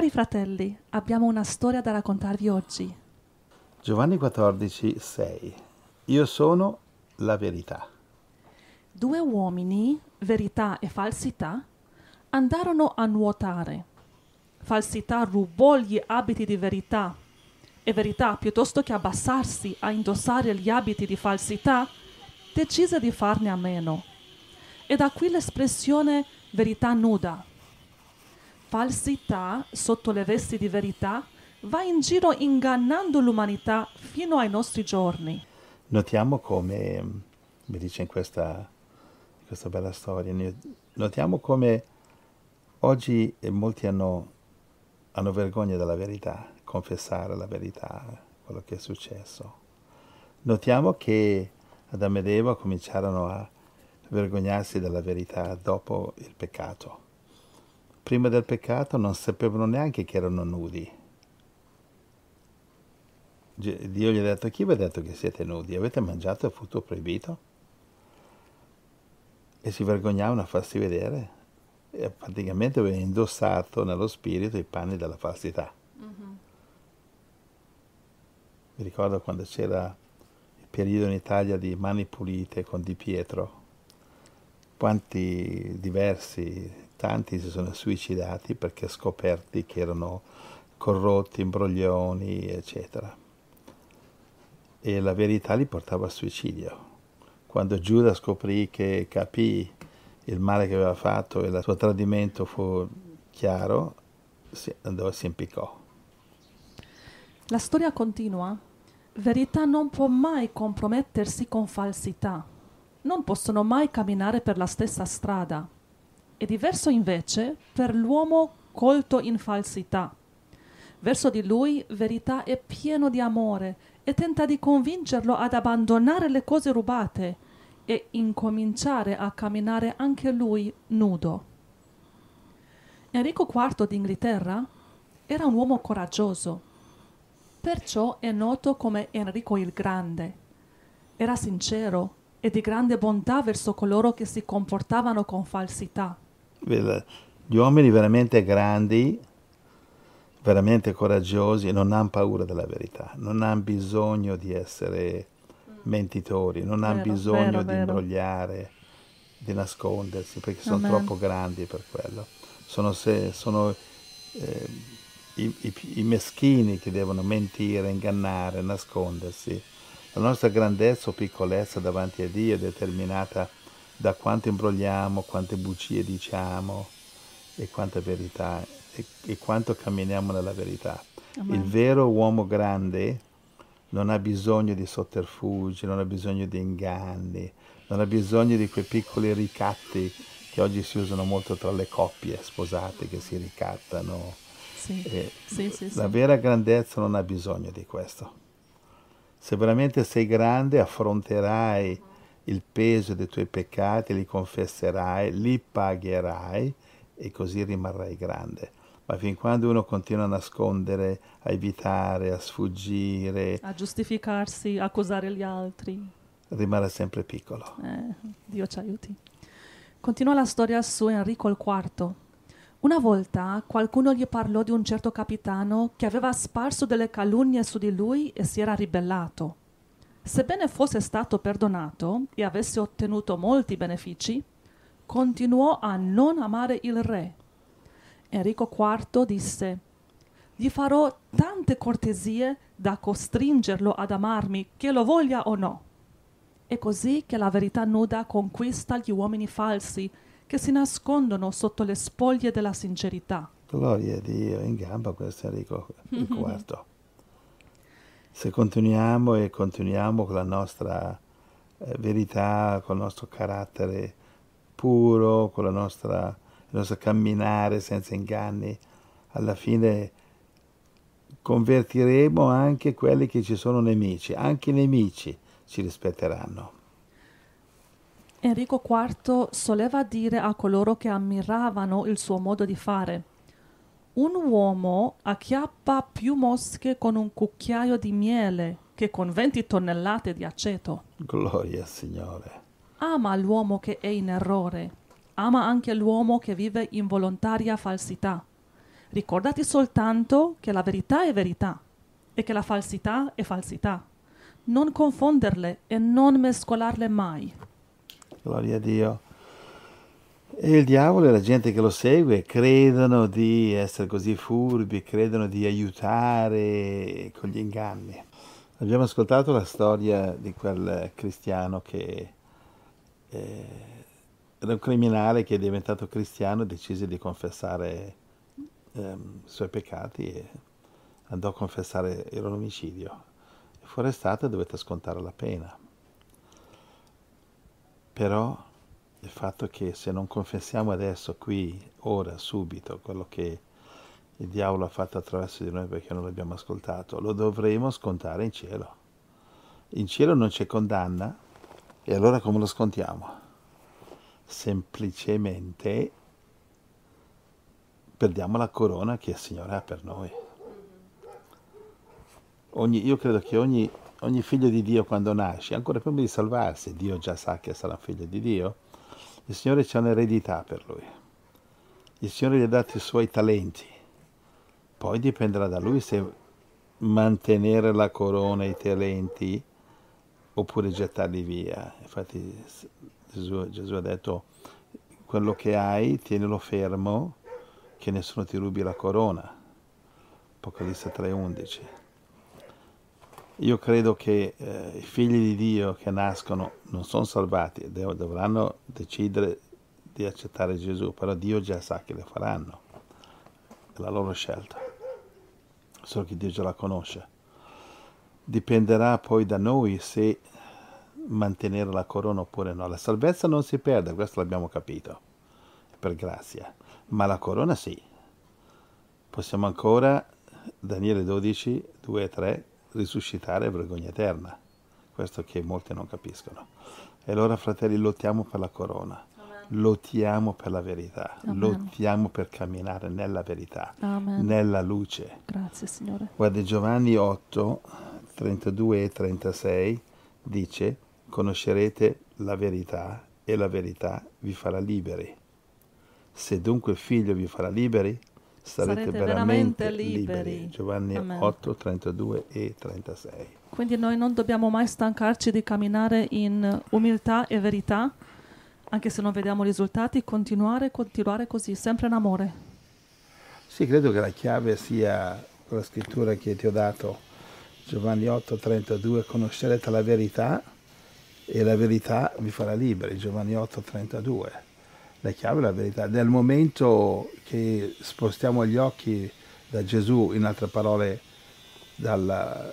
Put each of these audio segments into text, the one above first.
Cari fratelli, abbiamo una storia da raccontarvi oggi. Giovanni 14, 6. Io sono la verità. Due uomini, verità e falsità, andarono a nuotare. Falsità rubò gli abiti di verità e verità, piuttosto che abbassarsi a indossare gli abiti di falsità, decise di farne a meno. E da qui l'espressione verità nuda. Falsità, sotto le vesti di verità, va in giro ingannando l'umanità fino ai nostri giorni. Notiamo come, mi dice in questa, in questa bella storia, notiamo come oggi molti hanno, hanno vergogna della verità, confessare la verità, quello che è successo. Notiamo che Adamo ed Eva cominciarono a vergognarsi della verità dopo il peccato. Prima del peccato non sapevano neanche che erano nudi. Dio gli ha detto, chi vi ha detto che siete nudi? Avete mangiato il frutto proibito? E si vergognavano a farsi vedere. E praticamente avevano indossato nello spirito i panni della falsità. Mi ricordo quando c'era il periodo in Italia di Mani Pulite con Di Pietro, quanti diversi, tanti si sono suicidati perché scoperti che erano corrotti, imbroglioni, eccetera. E la verità li portava al suicidio. Quando Giuda scoprì che capì il male che aveva fatto e il suo tradimento fu chiaro, si, andò, si impiccò. La storia continua Verità non può mai compromettersi con falsità. Non possono mai camminare per la stessa strada. È diverso invece per l'uomo colto in falsità. Verso di lui verità è pieno di amore e tenta di convincerlo ad abbandonare le cose rubate e incominciare a camminare anche lui nudo. Enrico IV d'Inghilterra era un uomo coraggioso Perciò è noto come Enrico il Grande. Era sincero e di grande bontà verso coloro che si comportavano con falsità. Gli uomini veramente grandi, veramente coraggiosi, non hanno paura della verità, non hanno bisogno di essere mentitori, non hanno bisogno vero, di vero. imbrogliare, di nascondersi, perché sono Amen. troppo grandi per quello. Sono, se, sono eh, i, i, i meschini che devono mentire, ingannare, nascondersi. La nostra grandezza o piccolezza davanti a Dio è determinata da quanto imbrogliamo, quante bugie diciamo e quanta verità e, e quanto camminiamo nella verità. Amen. Il vero uomo grande non ha bisogno di sotterfugi, non ha bisogno di inganni, non ha bisogno di quei piccoli ricatti che oggi si usano molto tra le coppie sposate che si ricattano sì. Sì, sì, la vera grandezza non ha bisogno di questo. Se veramente sei grande affronterai il peso dei tuoi peccati, li confesserai, li pagherai e così rimarrai grande. Ma fin quando uno continua a nascondere, a evitare, a sfuggire, a giustificarsi, a accusare gli altri, rimarrà sempre piccolo. Eh, Dio ci aiuti. Continua la storia su Enrico IV una volta qualcuno gli parlò di un certo capitano che aveva sparso delle calunnie su di lui e si era ribellato. Sebbene fosse stato perdonato e avesse ottenuto molti benefici, continuò a non amare il re. Enrico IV disse gli farò tante cortesie da costringerlo ad amarmi, che lo voglia o no. È così che la verità nuda conquista gli uomini falsi che si nascondono sotto le spoglie della sincerità. Gloria a Dio, in gamba questo Enrico il quarto. Se continuiamo e continuiamo con la nostra eh, verità, con il nostro carattere puro, con la nostra, il nostro camminare senza inganni, alla fine convertiremo anche quelli che ci sono nemici, anche i nemici ci rispetteranno. Enrico IV soleva dire a coloro che ammiravano il suo modo di fare un uomo acchiappa più mosche con un cucchiaio di miele che con 20 tonnellate di aceto. Gloria Signore. Ama l'uomo che è in errore, ama anche l'uomo che vive in volontaria falsità, Ricordati soltanto che la verità è verità e che la falsità è falsità. Non confonderle e non mescolarle mai. Gloria a Dio. E il diavolo e la gente che lo segue credono di essere così furbi, credono di aiutare con gli inganni. Abbiamo ascoltato la storia di quel cristiano che eh, era un criminale che è diventato cristiano e decise di confessare ehm, i suoi peccati e andò a confessare era un omicidio. E fu arrestato e dovette scontare la pena. Però il fatto che se non confessiamo adesso, qui, ora, subito, quello che il diavolo ha fatto attraverso di noi perché non l'abbiamo ascoltato, lo dovremo scontare in cielo. In cielo non c'è condanna e allora come lo scontiamo? Semplicemente perdiamo la corona che il Signore ha per noi. Ogni, io credo che ogni, ogni figlio di Dio quando nasce, ancora prima di salvarsi, Dio già sa che sarà figlio di Dio, il Signore c'è un'eredità per lui. Il Signore gli ha dato i suoi talenti. Poi dipenderà da lui se mantenere la corona e i talenti oppure gettarli via. Infatti Gesù, Gesù ha detto quello che hai tienilo fermo che nessuno ti rubi la corona. Apocalisse 3:11. Io credo che eh, i figli di Dio che nascono non sono salvati, dev- dovranno decidere di accettare Gesù, però Dio già sa che le faranno, è la loro scelta, solo che Dio già la conosce. Dipenderà poi da noi se mantenere la corona oppure no. La salvezza non si perde, questo l'abbiamo capito, per grazia, ma la corona sì. Possiamo ancora, Daniele 12, 2 e 3, risuscitare vergogna eterna. Questo che molti non capiscono. E allora, fratelli, lottiamo per la corona. Amen. Lottiamo per la verità, Amen. lottiamo per camminare nella verità, Amen. nella luce. Grazie Signore. Guarda Giovanni 8, 32 e 36 dice, conoscerete la verità e la verità vi farà liberi. Se dunque il figlio vi farà liberi, sarete, sarete veramente, veramente liberi. liberi. Giovanni Amen. 8, 32 e 36. Quindi noi non dobbiamo mai stancarci di camminare in umiltà e verità, anche se non vediamo risultati, continuare, continuare così, sempre in amore. Sì, credo che la chiave sia quella scrittura che ti ho dato, Giovanni 8, 32, conoscerete la verità e la verità vi farà liberi, Giovanni 8, 32 la chiave è la verità. Nel momento che spostiamo gli occhi da Gesù, in altre parole, dalla,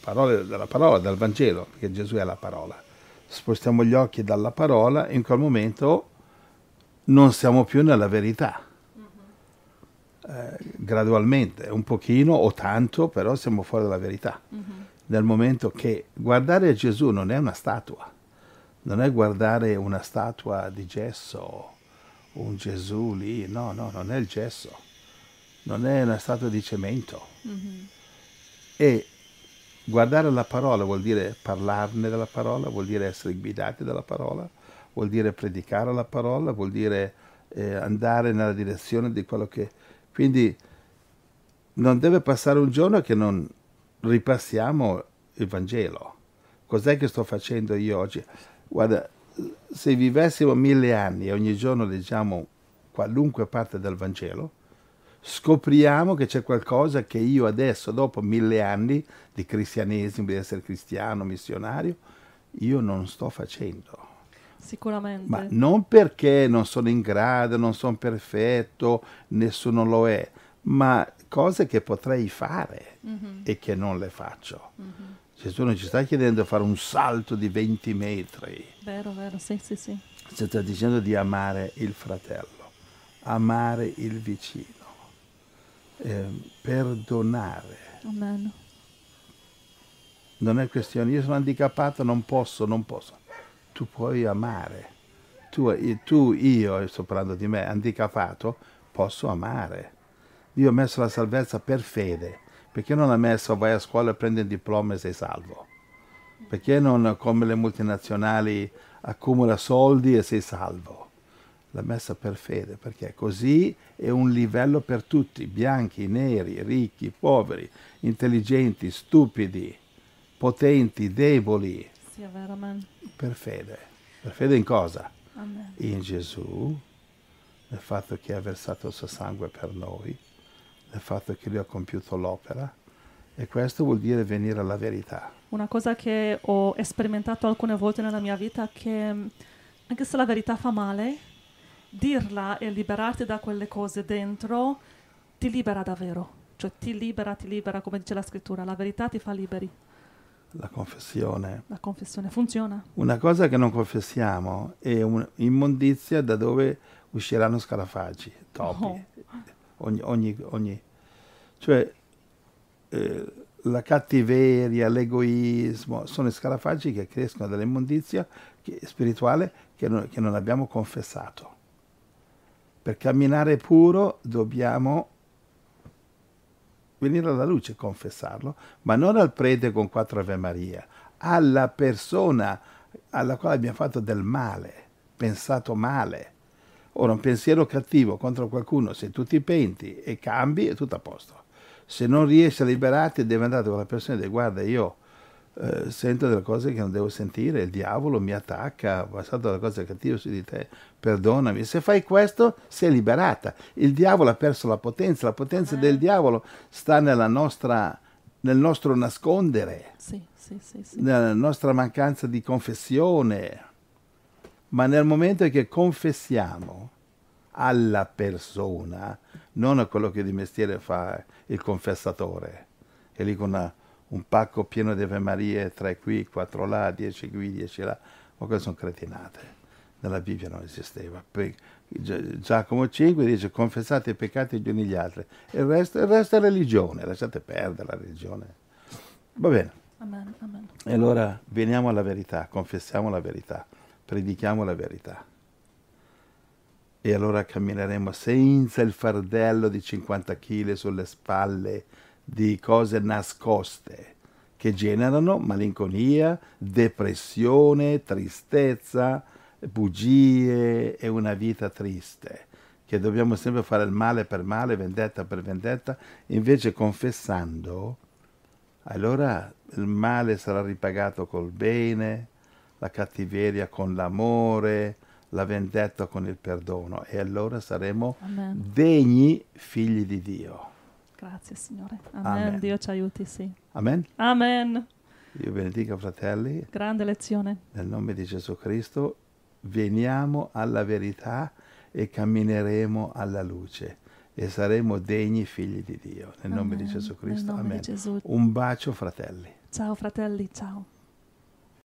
parole, dalla parola, dal Vangelo, perché Gesù è la parola, spostiamo gli occhi dalla parola, in quel momento non siamo più nella verità. Eh, gradualmente, un pochino o tanto, però siamo fuori dalla verità. Uh-huh. Nel momento che guardare a Gesù non è una statua non è guardare una statua di gesso, un Gesù lì, no, no, non è il gesso, non è una statua di cemento. Mm-hmm. E guardare la parola vuol dire parlarne della parola, vuol dire essere guidati dalla parola, vuol dire predicare la parola, vuol dire eh, andare nella direzione di quello che... Quindi non deve passare un giorno che non ripassiamo il Vangelo. Cos'è che sto facendo io oggi? Guarda, se vivessimo mille anni e ogni giorno leggiamo qualunque parte del Vangelo, scopriamo che c'è qualcosa che io adesso, dopo mille anni di cristianesimo, di essere cristiano, missionario, io non sto facendo. Sicuramente. Ma non perché non sono in grado, non sono perfetto, nessuno lo è, ma cose che potrei fare mm-hmm. e che non le faccio. Mm-hmm. Gesù non ci sta chiedendo di fare un salto di 20 metri. Vero, vero, sì, sì, sì. Ci sta dicendo di amare il fratello, amare il vicino, eh, perdonare. Amen. Non è questione, io sono handicappato, non posso, non posso. Tu puoi amare. Tu, tu io, sto parlando di me, handicappato, posso amare. Dio ha messo la salvezza per fede perché non ha messo vai a scuola, prendi il diploma e sei salvo? Perché non come le multinazionali accumula soldi e sei salvo? l'ha messa per fede, perché così è un livello per tutti, bianchi, neri, ricchi, poveri, intelligenti, stupidi, potenti, deboli, Sì, vero, per fede. Per fede in cosa? Amen. In Gesù, nel fatto che ha versato il suo sangue per noi, nel fatto che lui ha compiuto l'opera, e questo vuol dire venire alla verità. Una cosa che ho sperimentato alcune volte nella mia vita è che anche se la verità fa male, dirla e liberarti da quelle cose dentro ti libera davvero. Cioè ti libera, ti libera, come dice la scrittura, la verità ti fa liberi. La confessione. La confessione funziona. Una cosa che non confessiamo è un'immondizia da dove usciranno scarafaggi, topi, Oh. Ogni, ogni, ogni- cioè eh, la cattiveria, l'egoismo, sono i scarafaggi che crescono dall'immondizia spirituale che non, che non abbiamo confessato. Per camminare puro dobbiamo venire alla luce, confessarlo, ma non al prete con quattro Ave Maria, alla persona alla quale abbiamo fatto del male, pensato male. Ora, un pensiero cattivo contro qualcuno, se tu ti penti e cambi, è tutto a posto. Se non riesci a liberarti, devi andare da quella persona e dire, guarda, io eh, sento delle cose che non devo sentire, il diavolo mi attacca, ho passato delle cose cattive su di te, perdonami. Se fai questo, sei liberata. Il diavolo ha perso la potenza, la potenza del diavolo sta nella nostra, nel nostro nascondere sì, sì, sì. nella nostra mancanza di confessione, ma nel momento che confessiamo alla persona, non a quello che di mestiere fa il confessatore, è lì con una- un pacco pieno di Ave Marie, tre qui, quattro là, dieci qui, dieci là, ma quelle sono cretinate. Nella Bibbia non esisteva. Poi Gi- Giacomo 5 dice confessate i peccati gli uni gli altri. Il resto, il resto è religione, lasciate perdere la religione. Va bene. Amen, amen. E allora veniamo alla verità, confessiamo la verità, predichiamo la verità. E allora cammineremo senza il fardello di 50 kg sulle spalle di cose nascoste che generano malinconia, depressione, tristezza, bugie e una vita triste. Che dobbiamo sempre fare il male per male, vendetta per vendetta, invece confessando allora il male sarà ripagato col bene, la cattiveria con l'amore, la vendetta con il perdono e allora saremo Amen. degni figli di Dio. Grazie Signore. Amen. Amen. Dio ci aiuti, sì. Amen. Amen. Io benedica fratelli, Grande lezione. nel nome di Gesù Cristo, veniamo alla verità e cammineremo alla luce e saremo degni figli di Dio. Nel nome di Amen. Gesù Cristo. Amen. Gesù. Un bacio fratelli. Ciao fratelli, ciao.